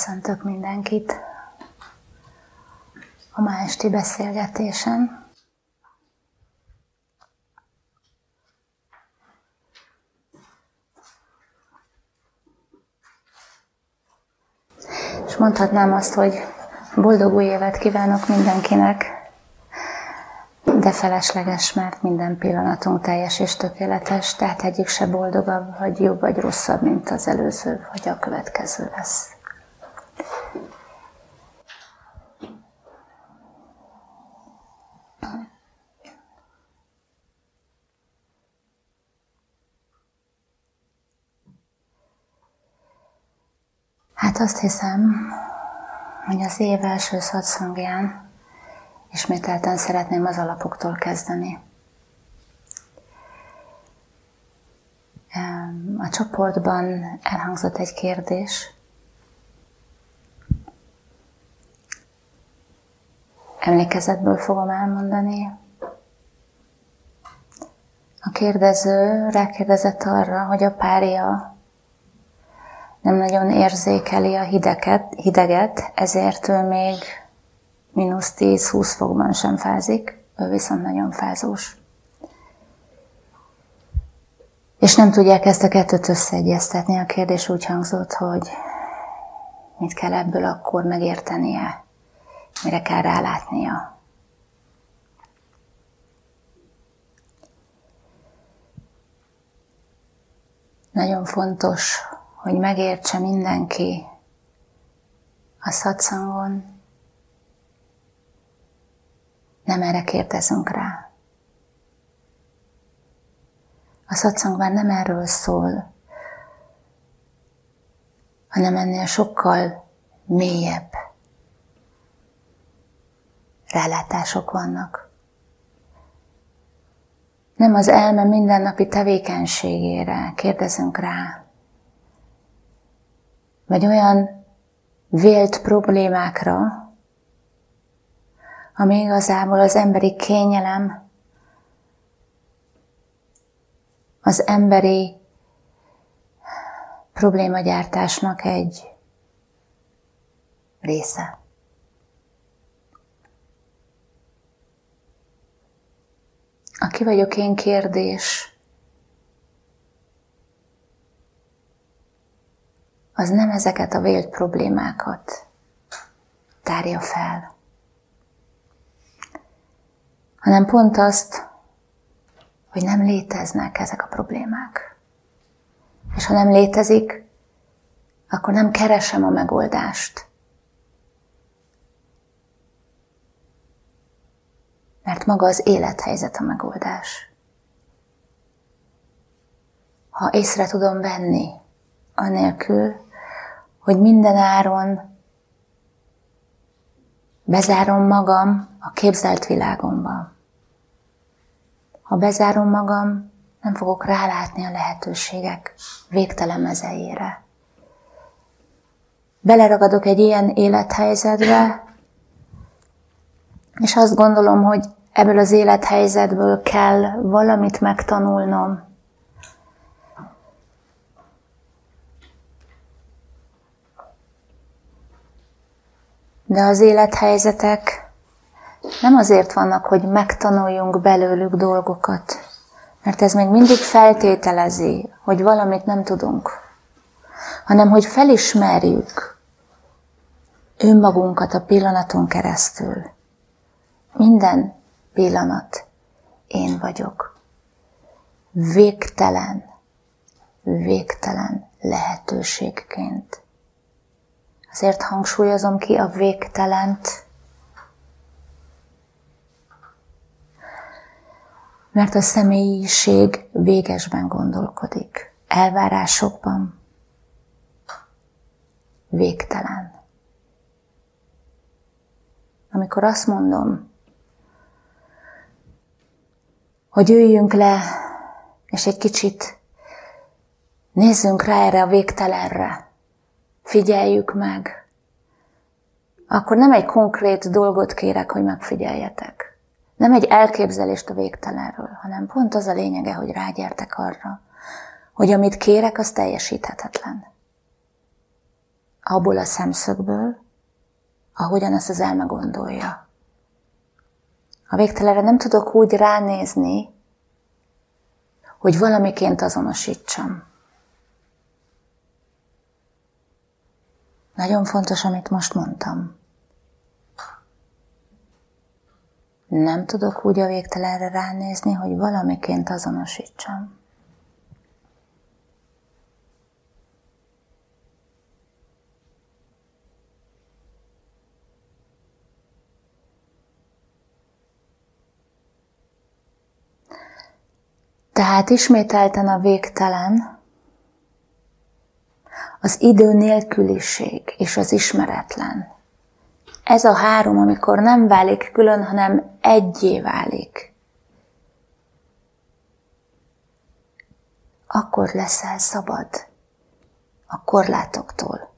Köszöntök mindenkit a ma esti beszélgetésen. És mondhatnám azt, hogy boldog új évet kívánok mindenkinek, de felesleges, mert minden pillanatunk teljes és tökéletes, tehát egyik se boldogabb, vagy jobb, vagy rosszabb, mint az előző, vagy a következő lesz. Azt hiszem, hogy az év első szatszangján ismételten szeretném az alapoktól kezdeni. A csoportban elhangzott egy kérdés. Emlékezetből fogom elmondani. A kérdező rákérdezett arra, hogy a párja nem nagyon érzékeli a hideget, hideget, ezért ő még mínusz 10-20 fokban sem fázik, ő viszont nagyon fázós. És nem tudják ezt a kettőt összeegyeztetni. A kérdés úgy hangzott, hogy mit kell ebből akkor megértenie, mire kell rálátnia. Nagyon fontos, hogy megértse mindenki a szatszangon, nem erre kérdezünk rá. A szatszang már nem erről szól, hanem ennél sokkal mélyebb rálátások vannak. Nem az elme mindennapi tevékenységére kérdezünk rá, vagy olyan vélt problémákra, ami igazából az emberi kényelem, az emberi problémagyártásnak egy része. Aki vagyok én kérdés az nem ezeket a vélt problémákat tárja fel, hanem pont azt, hogy nem léteznek ezek a problémák. És ha nem létezik, akkor nem keresem a megoldást. Mert maga az élethelyzet a megoldás. Ha észre tudom venni, anélkül, hogy minden áron bezárom magam a képzelt világomba. Ha bezárom magam, nem fogok rálátni a lehetőségek végtelen. Beleragadok egy ilyen élethelyzetbe, és azt gondolom, hogy ebből az élethelyzetből kell valamit megtanulnom, De az élethelyzetek nem azért vannak, hogy megtanuljunk belőlük dolgokat, mert ez még mindig feltételezi, hogy valamit nem tudunk, hanem hogy felismerjük önmagunkat a pillanaton keresztül. Minden pillanat én vagyok. Végtelen, végtelen lehetőségként. Azért hangsúlyozom ki a végtelent, mert a személyiség végesben gondolkodik, elvárásokban, végtelen. Amikor azt mondom, hogy üljünk le, és egy kicsit nézzünk rá erre a végtelenre, Figyeljük meg akkor nem egy konkrét dolgot kérek, hogy megfigyeljetek. Nem egy elképzelést a végtelenről, hanem pont az a lényege, hogy rágyertek arra, hogy amit kérek, az teljesíthetetlen. Abból a szemszögből, ahogyan ezt az elme gondolja. A végtelenre nem tudok úgy ránézni, hogy valamiként azonosítsam. Nagyon fontos, amit most mondtam. Nem tudok úgy a végtelenre ránézni, hogy valamiként azonosítsam. Tehát ismételten a végtelen, az idő nélküliség és az ismeretlen. Ez a három, amikor nem válik külön, hanem egyé válik. Akkor leszel szabad a korlátoktól.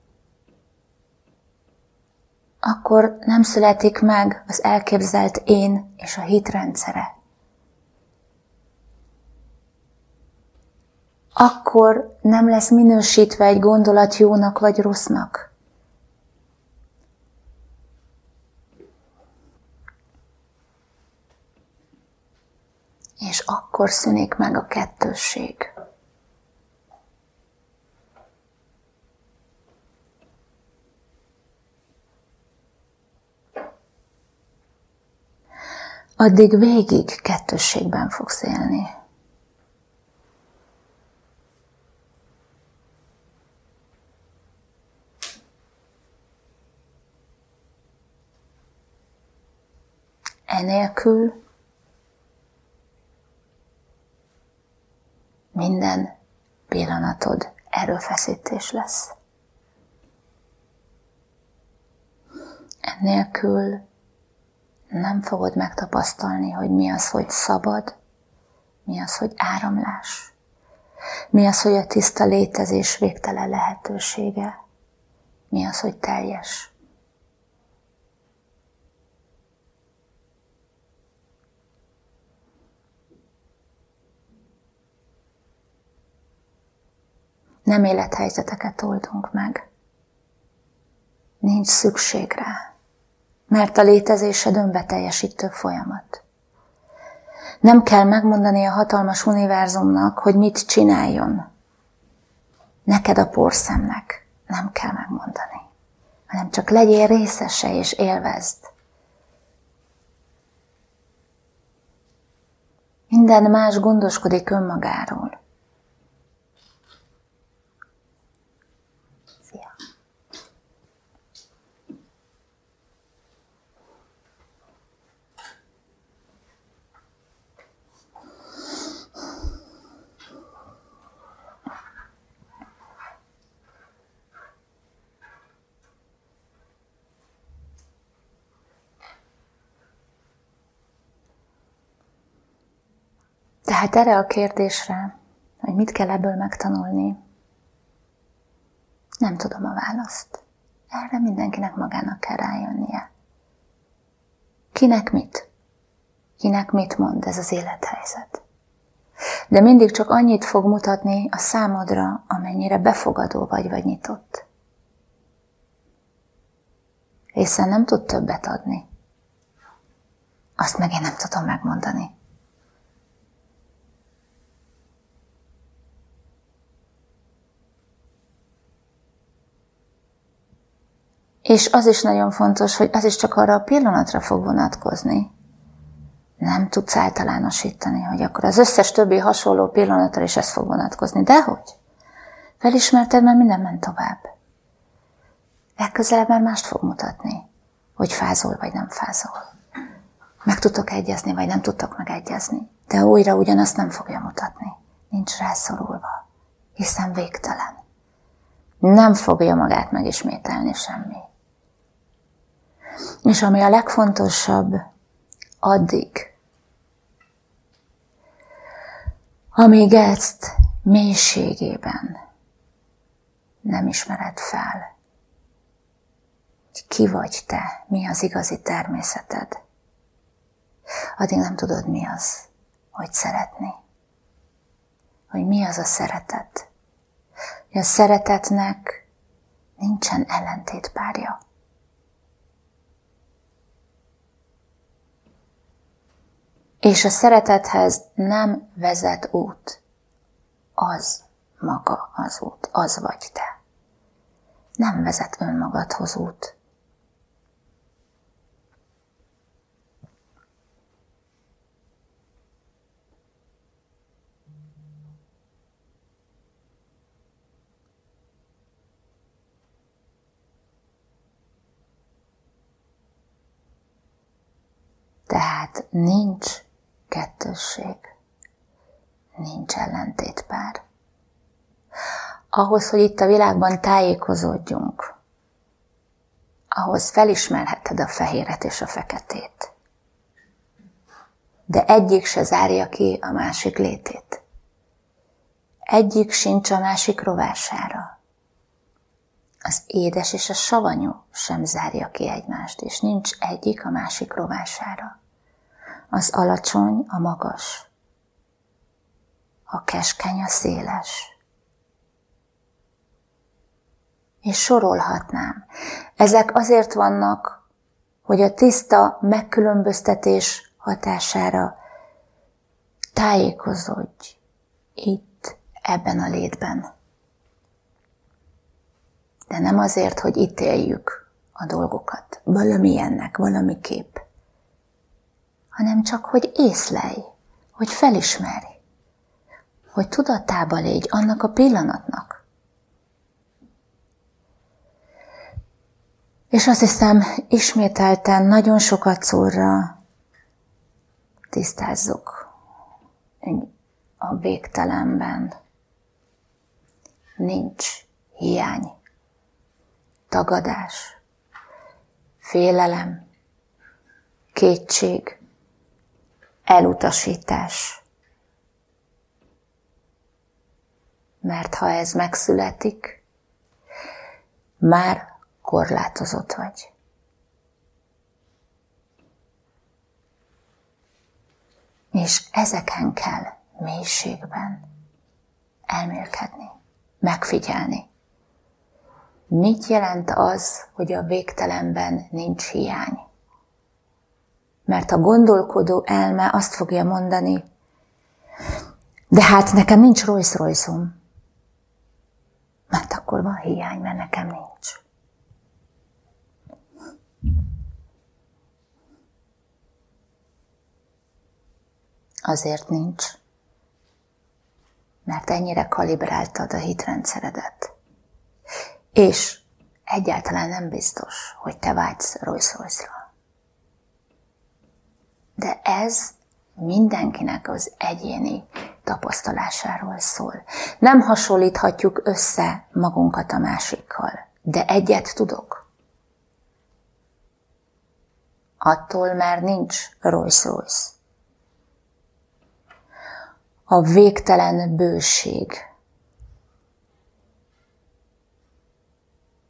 Akkor nem születik meg az elképzelt én és a hitrendszere. Akkor nem lesz minősítve egy gondolat jónak vagy rossznak. És akkor szűnik meg a kettősség. Addig végig kettősségben fogsz élni. Enélkül minden pillanatod erőfeszítés lesz. Ennélkül nem fogod megtapasztalni, hogy mi az, hogy szabad, mi az, hogy áramlás, mi az, hogy a tiszta létezés végtelen lehetősége, mi az, hogy teljes. Nem élethelyzeteket oldunk meg. Nincs szükség rá, mert a létezésed önbeteljesítő folyamat. Nem kell megmondani a hatalmas univerzumnak, hogy mit csináljon. Neked a porszemnek nem kell megmondani, hanem csak legyél részese és élvezd. Minden más gondoskodik önmagáról. Tehát erre a kérdésre, hogy mit kell ebből megtanulni, nem tudom a választ. Erre mindenkinek magának kell rájönnie. Kinek mit? Kinek mit mond ez az élethelyzet? De mindig csak annyit fog mutatni a számodra, amennyire befogadó vagy, vagy nyitott. Hiszen nem tud többet adni. Azt meg én nem tudom megmondani. És az is nagyon fontos, hogy az is csak arra a pillanatra fog vonatkozni. Nem tudsz általánosítani, hogy akkor az összes többi hasonló pillanatra is ez fog vonatkozni. Dehogy? Felismerted, mert minden ment tovább. Legközelebb már mást fog mutatni, hogy fázol vagy nem fázol. Meg tudtok egyezni, vagy nem tudtok megegyezni. De újra ugyanazt nem fogja mutatni. Nincs rászorulva, hiszen végtelen. Nem fogja magát megismételni semmi. És ami a legfontosabb, addig, amíg ezt mélységében nem ismered fel, hogy ki vagy te, mi az igazi természeted. Addig nem tudod, mi az, hogy szeretni. Hogy mi az a szeretet. Hogy a szeretetnek nincsen ellentétpárja. És a szeretethez nem vezet út. Az maga az út, az vagy te. Nem vezet önmagadhoz út. Tehát nincs kettősség, nincs ellentétpár. Ahhoz, hogy itt a világban tájékozódjunk, ahhoz felismerheted a fehéret és a feketét. De egyik se zárja ki a másik létét. Egyik sincs a másik rovására. Az édes és a savanyú sem zárja ki egymást, és nincs egyik a másik rovására. Az alacsony a magas, a keskeny a széles. És sorolhatnám. Ezek azért vannak, hogy a tiszta megkülönböztetés hatására tájékozódj itt, ebben a létben. De nem azért, hogy ítéljük a dolgokat, valamilyennek, valamiképp, hanem csak, hogy észlelj, hogy felismerj, hogy tudatába légy annak a pillanatnak. És azt hiszem, ismételten nagyon sokat szórra tisztázzuk a végtelenben. Nincs hiány, tagadás, félelem, kétség, elutasítás. Mert ha ez megszületik, már korlátozott vagy. És ezeken kell mélységben elmélkedni, megfigyelni. Mit jelent az, hogy a végtelenben nincs hiány? Mert a gondolkodó elme azt fogja mondani, de hát nekem nincs Rolls royce Mert akkor van hiány, mert nekem nincs. Azért nincs, mert ennyire kalibráltad a hitrendszeredet. És egyáltalán nem biztos, hogy te vágysz Rolls Royce-ra. De ez mindenkinek az egyéni tapasztalásáról szól. Nem hasonlíthatjuk össze magunkat a másikkal, de egyet tudok. Attól már nincs Rolls Royce. A végtelen bőség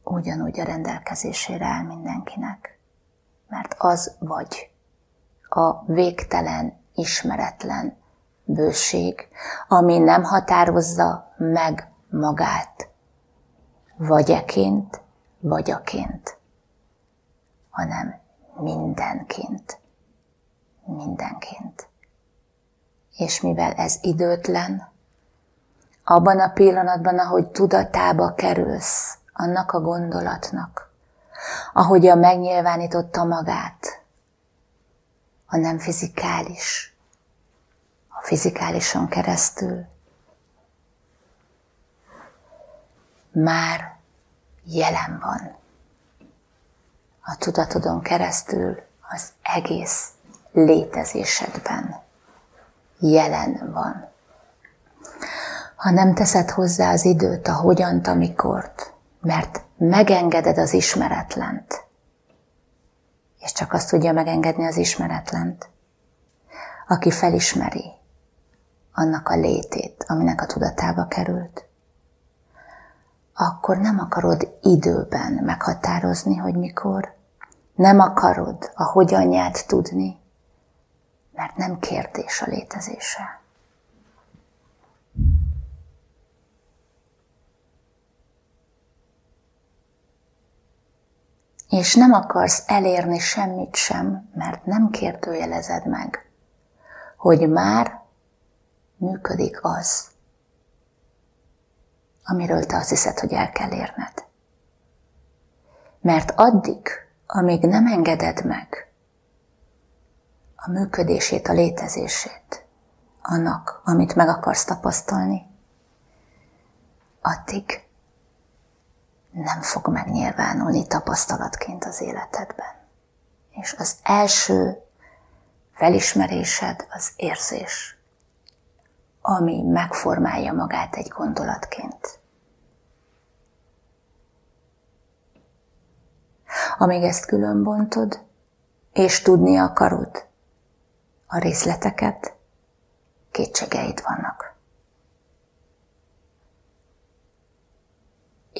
ugyanúgy a rendelkezésére áll mindenkinek, mert az vagy a végtelen, ismeretlen bőség, ami nem határozza meg magát, vagy eként, vagy aként, hanem mindenként. Mindenként. És mivel ez időtlen, abban a pillanatban, ahogy tudatába kerülsz annak a gondolatnak, ahogy a megnyilvánította magát, a nem fizikális, a fizikálison keresztül már jelen van. A tudatodon keresztül az egész létezésedben jelen van. Ha nem teszed hozzá az időt, a hogyant, amikort, mert megengeded az ismeretlent, és csak azt tudja megengedni az ismeretlent, aki felismeri annak a létét, aminek a tudatába került. akkor nem akarod időben meghatározni, hogy mikor. Nem akarod a hogyanját tudni, mert nem kérdés a létezése. És nem akarsz elérni semmit sem, mert nem kérdőjelezed meg, hogy már működik az, amiről te azt hiszed, hogy el kell érned. Mert addig, amíg nem engeded meg a működését, a létezését, annak, amit meg akarsz tapasztalni, addig nem fog megnyilvánulni tapasztalatként az életedben. És az első felismerésed az érzés, ami megformálja magát egy gondolatként. Amíg ezt különbontod, és tudni akarod a részleteket, kétségeid vannak.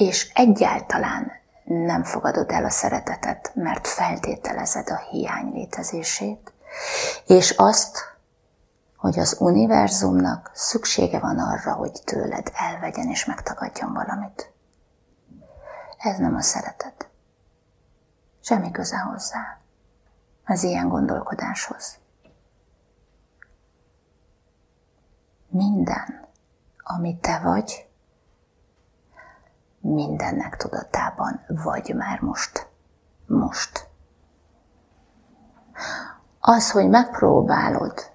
És egyáltalán nem fogadod el a szeretetet, mert feltételezed a hiány létezését, és azt, hogy az univerzumnak szüksége van arra, hogy tőled elvegyen és megtagadjon valamit. Ez nem a szeretet. Semmi köze hozzá az ilyen gondolkodáshoz. Minden, ami te vagy, mindennek tudatában vagy már most. Most. Az, hogy megpróbálod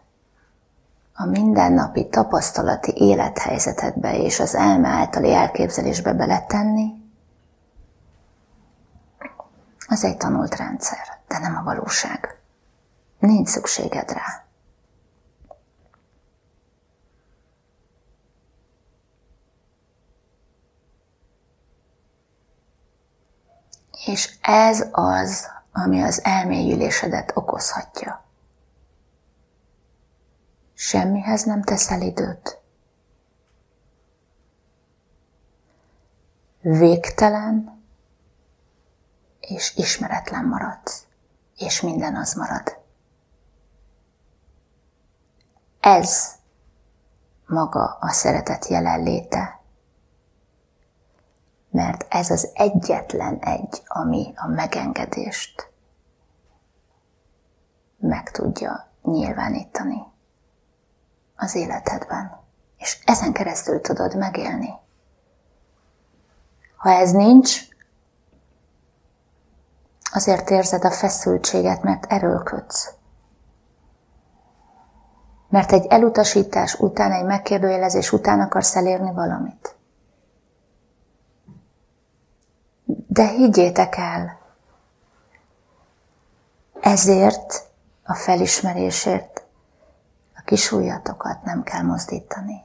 a mindennapi tapasztalati élethelyzetedbe és az elme általi elképzelésbe beletenni, az egy tanult rendszer, de nem a valóság. Nincs szükséged rá. És ez az, ami az elmélyülésedet okozhatja. Semmihez nem teszel időt. Végtelen és ismeretlen maradsz, és minden az marad. Ez maga a szeretet jelenléte, mert ez az egyetlen egy, ami a megengedést meg tudja nyilvánítani az életedben. És ezen keresztül tudod megélni. Ha ez nincs, azért érzed a feszültséget, mert erőlködsz. Mert egy elutasítás után, egy megkérdőjelezés után akarsz elérni valamit. De higgyétek el, ezért a felismerésért a kis ujjatokat nem kell mozdítani.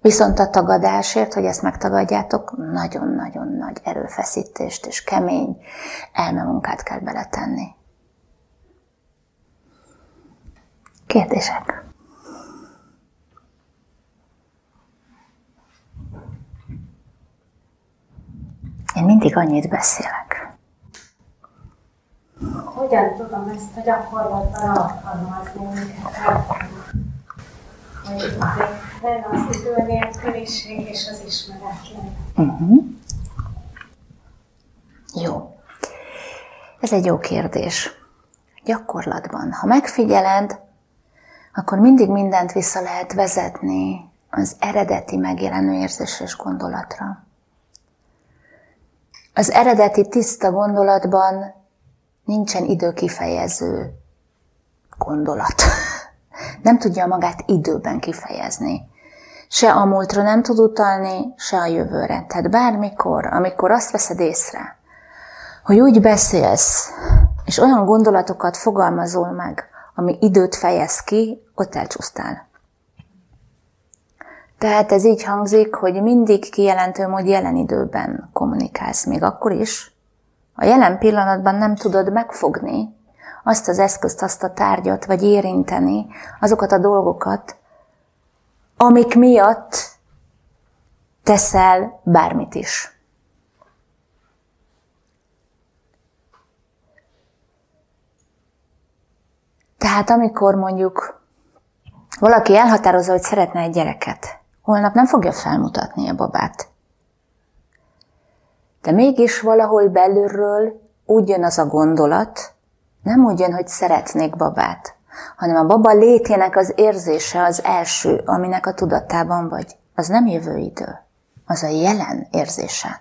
Viszont a tagadásért, hogy ezt megtagadjátok, nagyon-nagyon nagy erőfeszítést és kemény elmemunkát kell beletenni. Kérdések? Én mindig annyit beszélek. Hogyan tudom ezt a gyakorlatban alkalmazni, hogy lenne az idő nélküliség és az ismeretlen. Uh-huh. Jó. Ez egy jó kérdés. Gyakorlatban, ha megfigyeled, akkor mindig mindent vissza lehet vezetni az eredeti megjelenő érzés és gondolatra. Az eredeti tiszta gondolatban nincsen időkifejező gondolat. Nem tudja magát időben kifejezni. Se a múltra nem tud utalni, se a jövőre. Tehát bármikor, amikor azt veszed észre, hogy úgy beszélsz, és olyan gondolatokat fogalmazol meg, ami időt fejez ki, ott elcsúsztál. Tehát ez így hangzik, hogy mindig kijelentőm, hogy jelen időben kommunikálsz, még akkor is. A jelen pillanatban nem tudod megfogni azt az eszközt, azt a tárgyat, vagy érinteni azokat a dolgokat, amik miatt teszel bármit is. Tehát amikor mondjuk valaki elhatározza, hogy szeretne egy gyereket, holnap nem fogja felmutatni a babát. De mégis valahol belülről úgy jön az a gondolat, nem úgy jön, hogy szeretnék babát, hanem a baba létének az érzése az első, aminek a tudatában vagy. Az nem jövő idő, az a jelen érzése.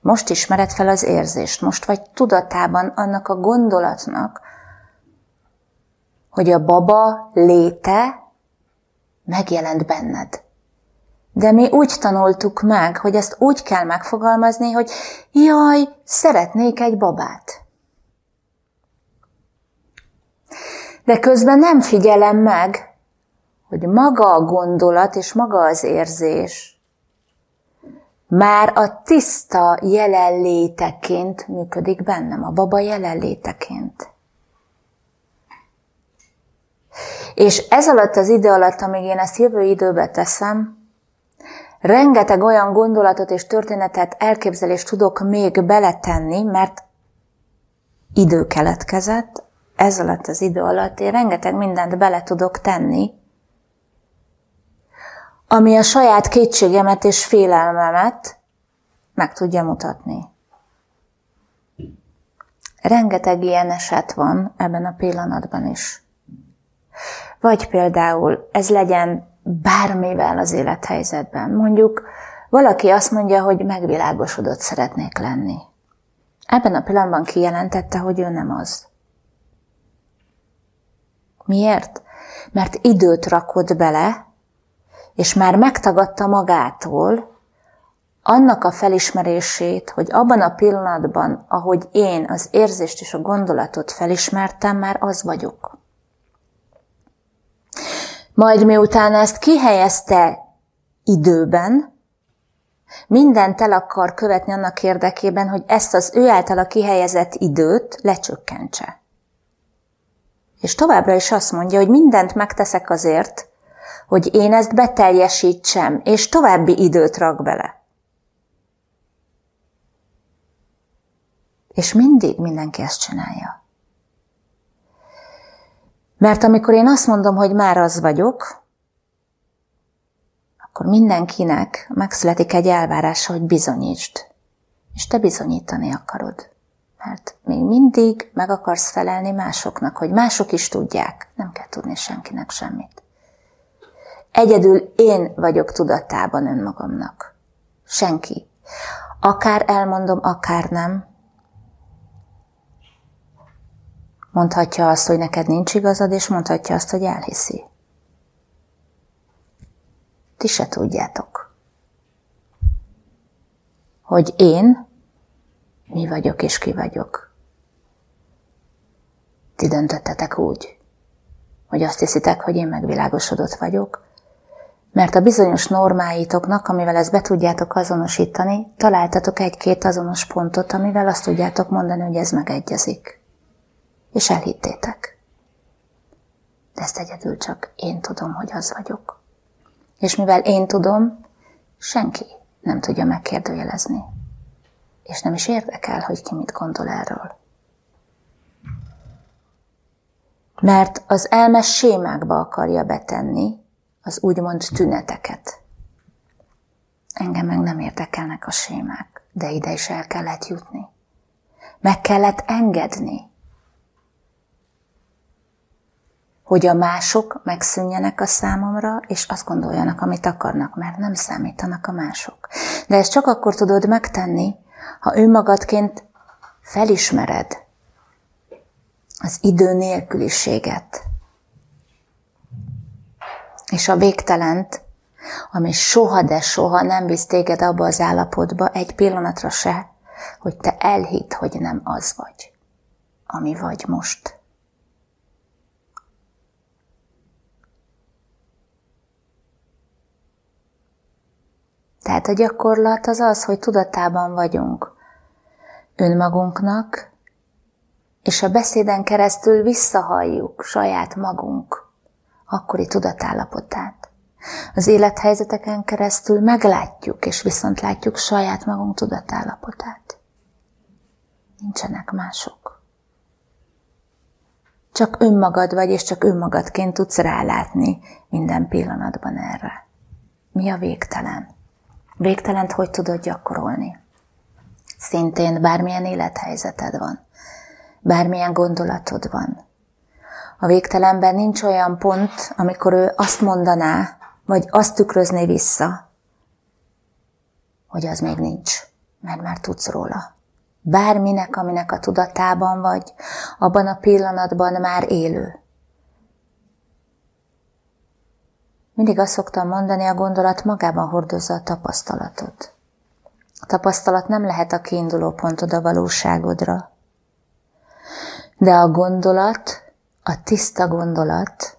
Most ismered fel az érzést, most vagy tudatában annak a gondolatnak, hogy a baba léte megjelent benned. De mi úgy tanultuk meg, hogy ezt úgy kell megfogalmazni, hogy jaj, szeretnék egy babát. De közben nem figyelem meg, hogy maga a gondolat és maga az érzés már a tiszta jelenléteként működik bennem, a baba jelenléteként. És ez alatt az idő alatt, amíg én ezt jövő időbe teszem, rengeteg olyan gondolatot és történetet, elképzelést tudok még beletenni, mert idő keletkezett, ez alatt az idő alatt én rengeteg mindent bele tudok tenni, ami a saját kétségemet és félelmemet meg tudja mutatni. Rengeteg ilyen eset van ebben a pillanatban is. Vagy például ez legyen bármivel az élethelyzetben. Mondjuk valaki azt mondja, hogy megvilágosodott szeretnék lenni. Ebben a pillanatban kijelentette, hogy ő nem az. Miért? Mert időt rakott bele, és már megtagadta magától annak a felismerését, hogy abban a pillanatban, ahogy én az érzést és a gondolatot felismertem, már az vagyok. Majd miután ezt kihelyezte időben, mindent el akar követni annak érdekében, hogy ezt az ő általa kihelyezett időt lecsökkentse. És továbbra is azt mondja, hogy mindent megteszek azért, hogy én ezt beteljesítsem, és további időt rak bele. És mindig mindenki ezt csinálja. Mert amikor én azt mondom, hogy már az vagyok, akkor mindenkinek megszületik egy elvárása, hogy bizonyítsd. És te bizonyítani akarod. Mert még mindig meg akarsz felelni másoknak, hogy mások is tudják. Nem kell tudni senkinek semmit. Egyedül én vagyok tudatában önmagamnak. Senki. Akár elmondom, akár nem, Mondhatja azt, hogy neked nincs igazad, és mondhatja azt, hogy elhiszi. Ti se tudjátok, hogy én mi vagyok és ki vagyok. Ti döntöttetek úgy, hogy azt hiszitek, hogy én megvilágosodott vagyok, mert a bizonyos normáitoknak, amivel ezt be tudjátok azonosítani, találtatok egy-két azonos pontot, amivel azt tudjátok mondani, hogy ez megegyezik és elhittétek. De ezt egyedül csak én tudom, hogy az vagyok. És mivel én tudom, senki nem tudja megkérdőjelezni. És nem is érdekel, hogy ki mit gondol erről. Mert az elme sémákba akarja betenni az úgymond tüneteket. Engem meg nem érdekelnek a sémák, de ide is el kellett jutni. Meg kellett engedni, hogy a mások megszűnjenek a számomra, és azt gondoljanak, amit akarnak, mert nem számítanak a mások. De ezt csak akkor tudod megtenni, ha önmagadként felismered az idő nélküliséget, és a végtelent, ami soha, de soha nem visz téged abba az állapotba egy pillanatra se, hogy te elhitt, hogy nem az vagy, ami vagy most. Tehát a gyakorlat az az, hogy tudatában vagyunk önmagunknak, és a beszéden keresztül visszahalljuk saját magunk akkori tudatállapotát. Az élethelyzeteken keresztül meglátjuk, és viszont látjuk saját magunk tudatállapotát. Nincsenek mások. Csak önmagad vagy, és csak önmagadként tudsz rálátni minden pillanatban erre. Mi a végtelen? Végtelent hogy tudod gyakorolni? Szintén bármilyen élethelyzeted van, bármilyen gondolatod van. A végtelenben nincs olyan pont, amikor ő azt mondaná, vagy azt tükrözné vissza, hogy az még nincs, mert már tudsz róla. Bárminek, aminek a tudatában vagy, abban a pillanatban már élő. Mindig azt szoktam mondani, a gondolat magában hordozza a tapasztalatot. A tapasztalat nem lehet a kiinduló pontod a valóságodra. De a gondolat, a tiszta gondolat,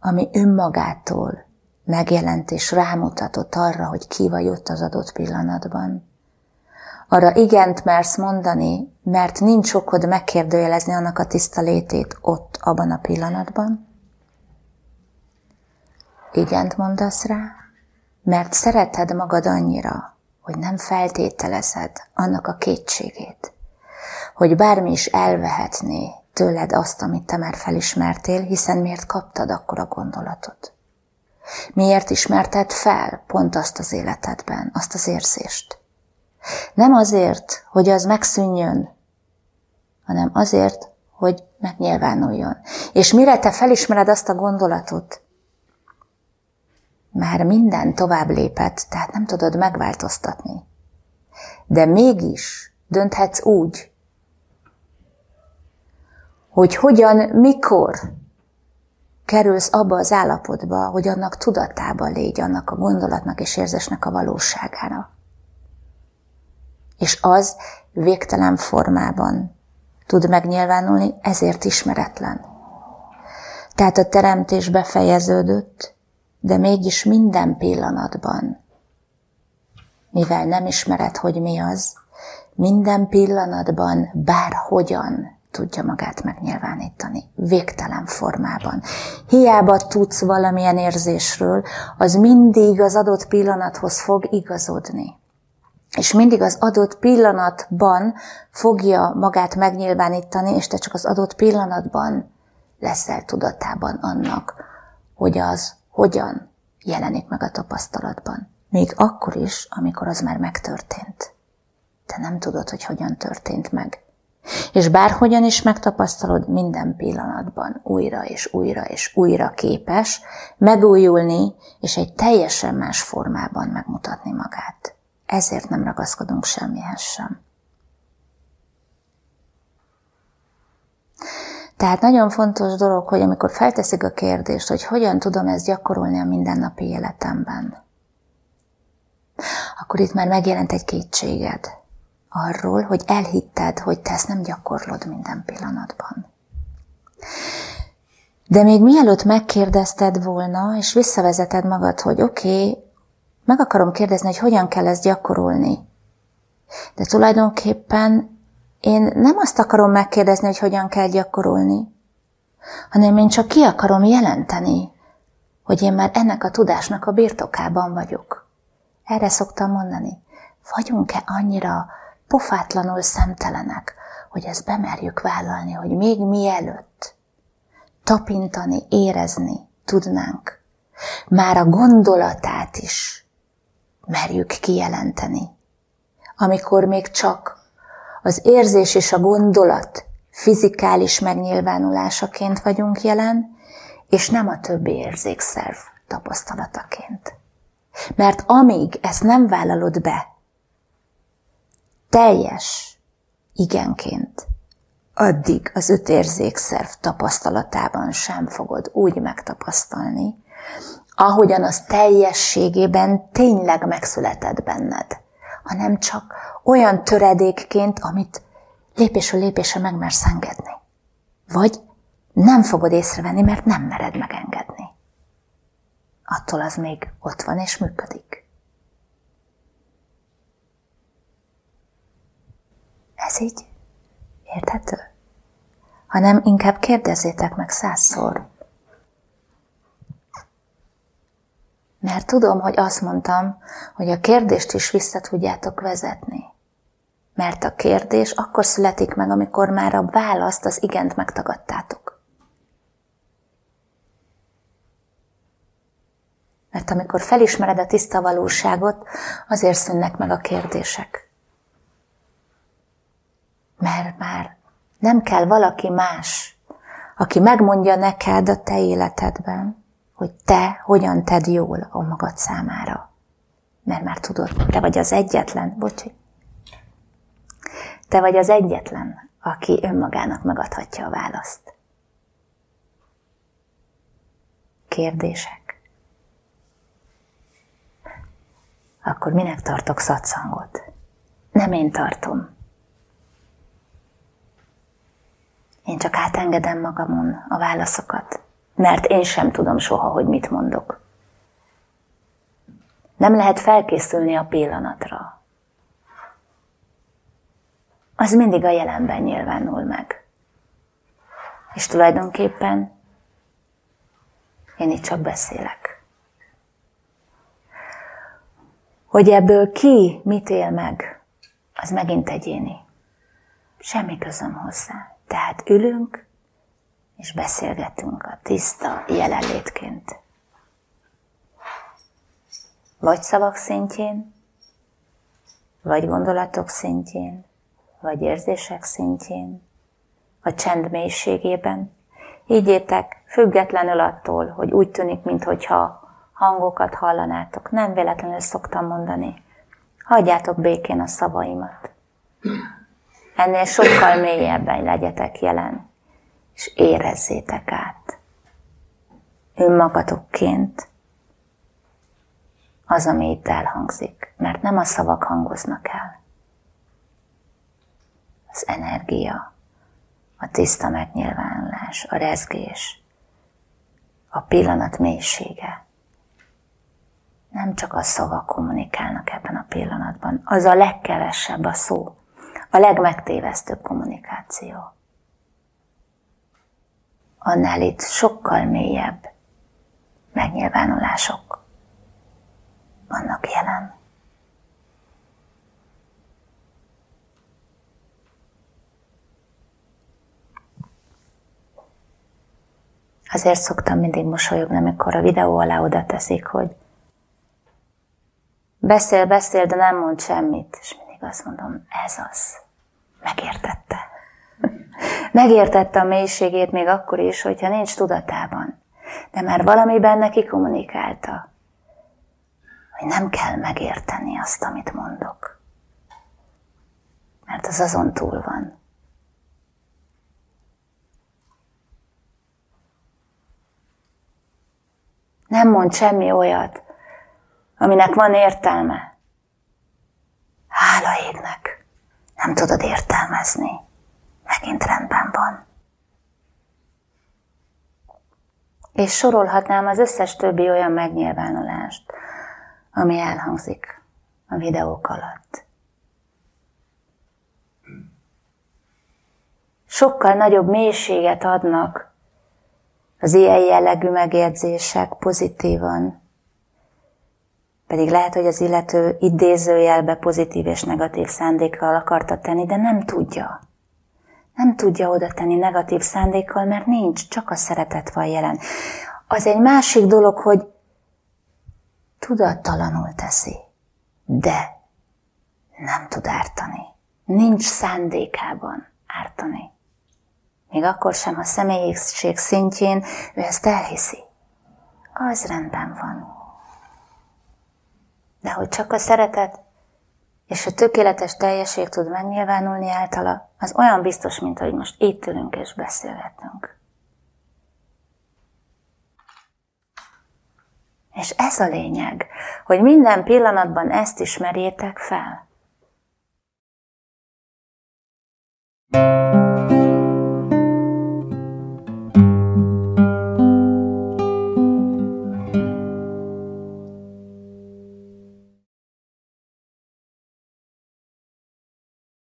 ami önmagától megjelent és rámutatott arra, hogy ki vagy ott az adott pillanatban. Arra igent mersz mondani, mert nincs okod megkérdőjelezni annak a tiszta létét ott, abban a pillanatban. Igent mondasz rá, mert szereted magad annyira, hogy nem feltételezed annak a kétségét, hogy bármi is elvehetné tőled azt, amit te már felismertél, hiszen miért kaptad akkor a gondolatot? Miért ismerted fel pont azt az életedben, azt az érzést? Nem azért, hogy az megszűnjön, hanem azért, hogy megnyilvánuljon. És mire te felismered azt a gondolatot, már minden tovább lépett, tehát nem tudod megváltoztatni. De mégis dönthetsz úgy, hogy hogyan, mikor kerülsz abba az állapotba, hogy annak tudatában légy, annak a gondolatnak és érzésnek a valóságára. És az végtelen formában tud megnyilvánulni, ezért ismeretlen. Tehát a teremtés befejeződött, de mégis minden pillanatban, mivel nem ismered, hogy mi az, minden pillanatban bárhogyan tudja magát megnyilvánítani, végtelen formában. Hiába tudsz valamilyen érzésről, az mindig az adott pillanathoz fog igazodni. És mindig az adott pillanatban fogja magát megnyilvánítani, és te csak az adott pillanatban leszel tudatában annak, hogy az hogyan jelenik meg a tapasztalatban. Még akkor is, amikor az már megtörtént. Te nem tudod, hogy hogyan történt meg. És bárhogyan is megtapasztalod, minden pillanatban újra és újra és újra képes megújulni, és egy teljesen más formában megmutatni magát. Ezért nem ragaszkodunk semmihez sem. Tehát nagyon fontos dolog, hogy amikor felteszik a kérdést, hogy hogyan tudom ezt gyakorolni a mindennapi életemben, akkor itt már megjelent egy kétséged arról, hogy elhitted, hogy te ezt nem gyakorlod minden pillanatban. De még mielőtt megkérdezted volna, és visszavezeted magad, hogy oké, okay, meg akarom kérdezni, hogy hogyan kell ezt gyakorolni. De tulajdonképpen én nem azt akarom megkérdezni, hogy hogyan kell gyakorolni, hanem én csak ki akarom jelenteni, hogy én már ennek a tudásnak a birtokában vagyok. Erre szoktam mondani. Vagyunk-e annyira pofátlanul szemtelenek, hogy ezt bemerjük vállalni, hogy még mielőtt tapintani, érezni tudnánk, már a gondolatát is merjük kijelenteni. Amikor még csak az érzés és a gondolat fizikális megnyilvánulásaként vagyunk jelen, és nem a többi érzékszerv tapasztalataként. Mert amíg ezt nem vállalod be, teljes igenként, addig az öt érzékszerv tapasztalatában sem fogod úgy megtapasztalni, ahogyan az teljességében tényleg megszületett benned, hanem csak olyan töredékként, amit lépésről lépésre megmersz engedni. Vagy nem fogod észrevenni, mert nem mered megengedni. Attól az még ott van és működik. Ez így érthető? Hanem inkább kérdezzétek meg százszor. Mert tudom, hogy azt mondtam, hogy a kérdést is vissza tudjátok vezetni. Mert a kérdés akkor születik meg, amikor már a választ, az igent megtagadtátok. Mert amikor felismered a tiszta valóságot, azért szűnnek meg a kérdések. Mert már nem kell valaki más, aki megmondja neked a te életedben, hogy te hogyan tedd jól a magad számára. Mert már tudod, te vagy az egyetlen, bocsi, te vagy az egyetlen, aki önmagának megadhatja a választ. Kérdések? Akkor minek tartok szatszangot? Nem én tartom. Én csak átengedem magamon a válaszokat, mert én sem tudom soha, hogy mit mondok. Nem lehet felkészülni a pillanatra. Az mindig a jelenben nyilvánul meg. És tulajdonképpen én itt csak beszélek. Hogy ebből ki mit él meg, az megint egyéni. Semmi közöm hozzá. Tehát ülünk, és beszélgetünk a tiszta jelenlétként. Vagy szavak szintjén, vagy gondolatok szintjén, vagy érzések szintjén, a csend mélységében. Higgyétek, függetlenül attól, hogy úgy tűnik, mintha hangokat hallanátok. Nem véletlenül szoktam mondani. Hagyjátok békén a szavaimat. Ennél sokkal mélyebben legyetek jelen, és érezzétek át önmagatokként az, ami itt elhangzik, mert nem a szavak hangoznak el. Az energia, a tiszta megnyilvánulás, a rezgés, a pillanat mélysége. Nem csak a szavak kommunikálnak ebben a pillanatban, az a legkevesebb a szó, a legmegtévesztőbb kommunikáció. Annál itt sokkal mélyebb megnyilvánulások vannak jelen. Azért szoktam mindig mosolyogni, amikor a videó alá oda teszik, hogy beszél, beszél, de nem mond semmit. És mindig azt mondom, ez az. Megértette. Megértette a mélységét még akkor is, hogyha nincs tudatában. De már valamiben neki kommunikálta, hogy nem kell megérteni azt, amit mondok. Mert az azon túl van. Nem mond semmi olyat, aminek van értelme. Hála égnek nem tudod értelmezni, megint rendben van. És sorolhatnám az összes többi olyan megnyilvánulást, ami elhangzik a videók alatt. Sokkal nagyobb mélységet adnak az ilyen jellegű megérzések pozitívan, pedig lehet, hogy az illető idézőjelbe pozitív és negatív szándékkal akarta tenni, de nem tudja. Nem tudja oda tenni negatív szándékkal, mert nincs, csak a szeretet van jelen. Az egy másik dolog, hogy tudattalanul teszi, de nem tud ártani. Nincs szándékában ártani. Még akkor sem, ha személyiség szintjén ő ezt elhiszi. Az rendben van. De hogy csak a szeretet és a tökéletes teljesség tud megnyilvánulni általa, az olyan biztos, mint hogy most itt ülünk és beszélgetünk. És ez a lényeg, hogy minden pillanatban ezt ismerjétek fel. thank you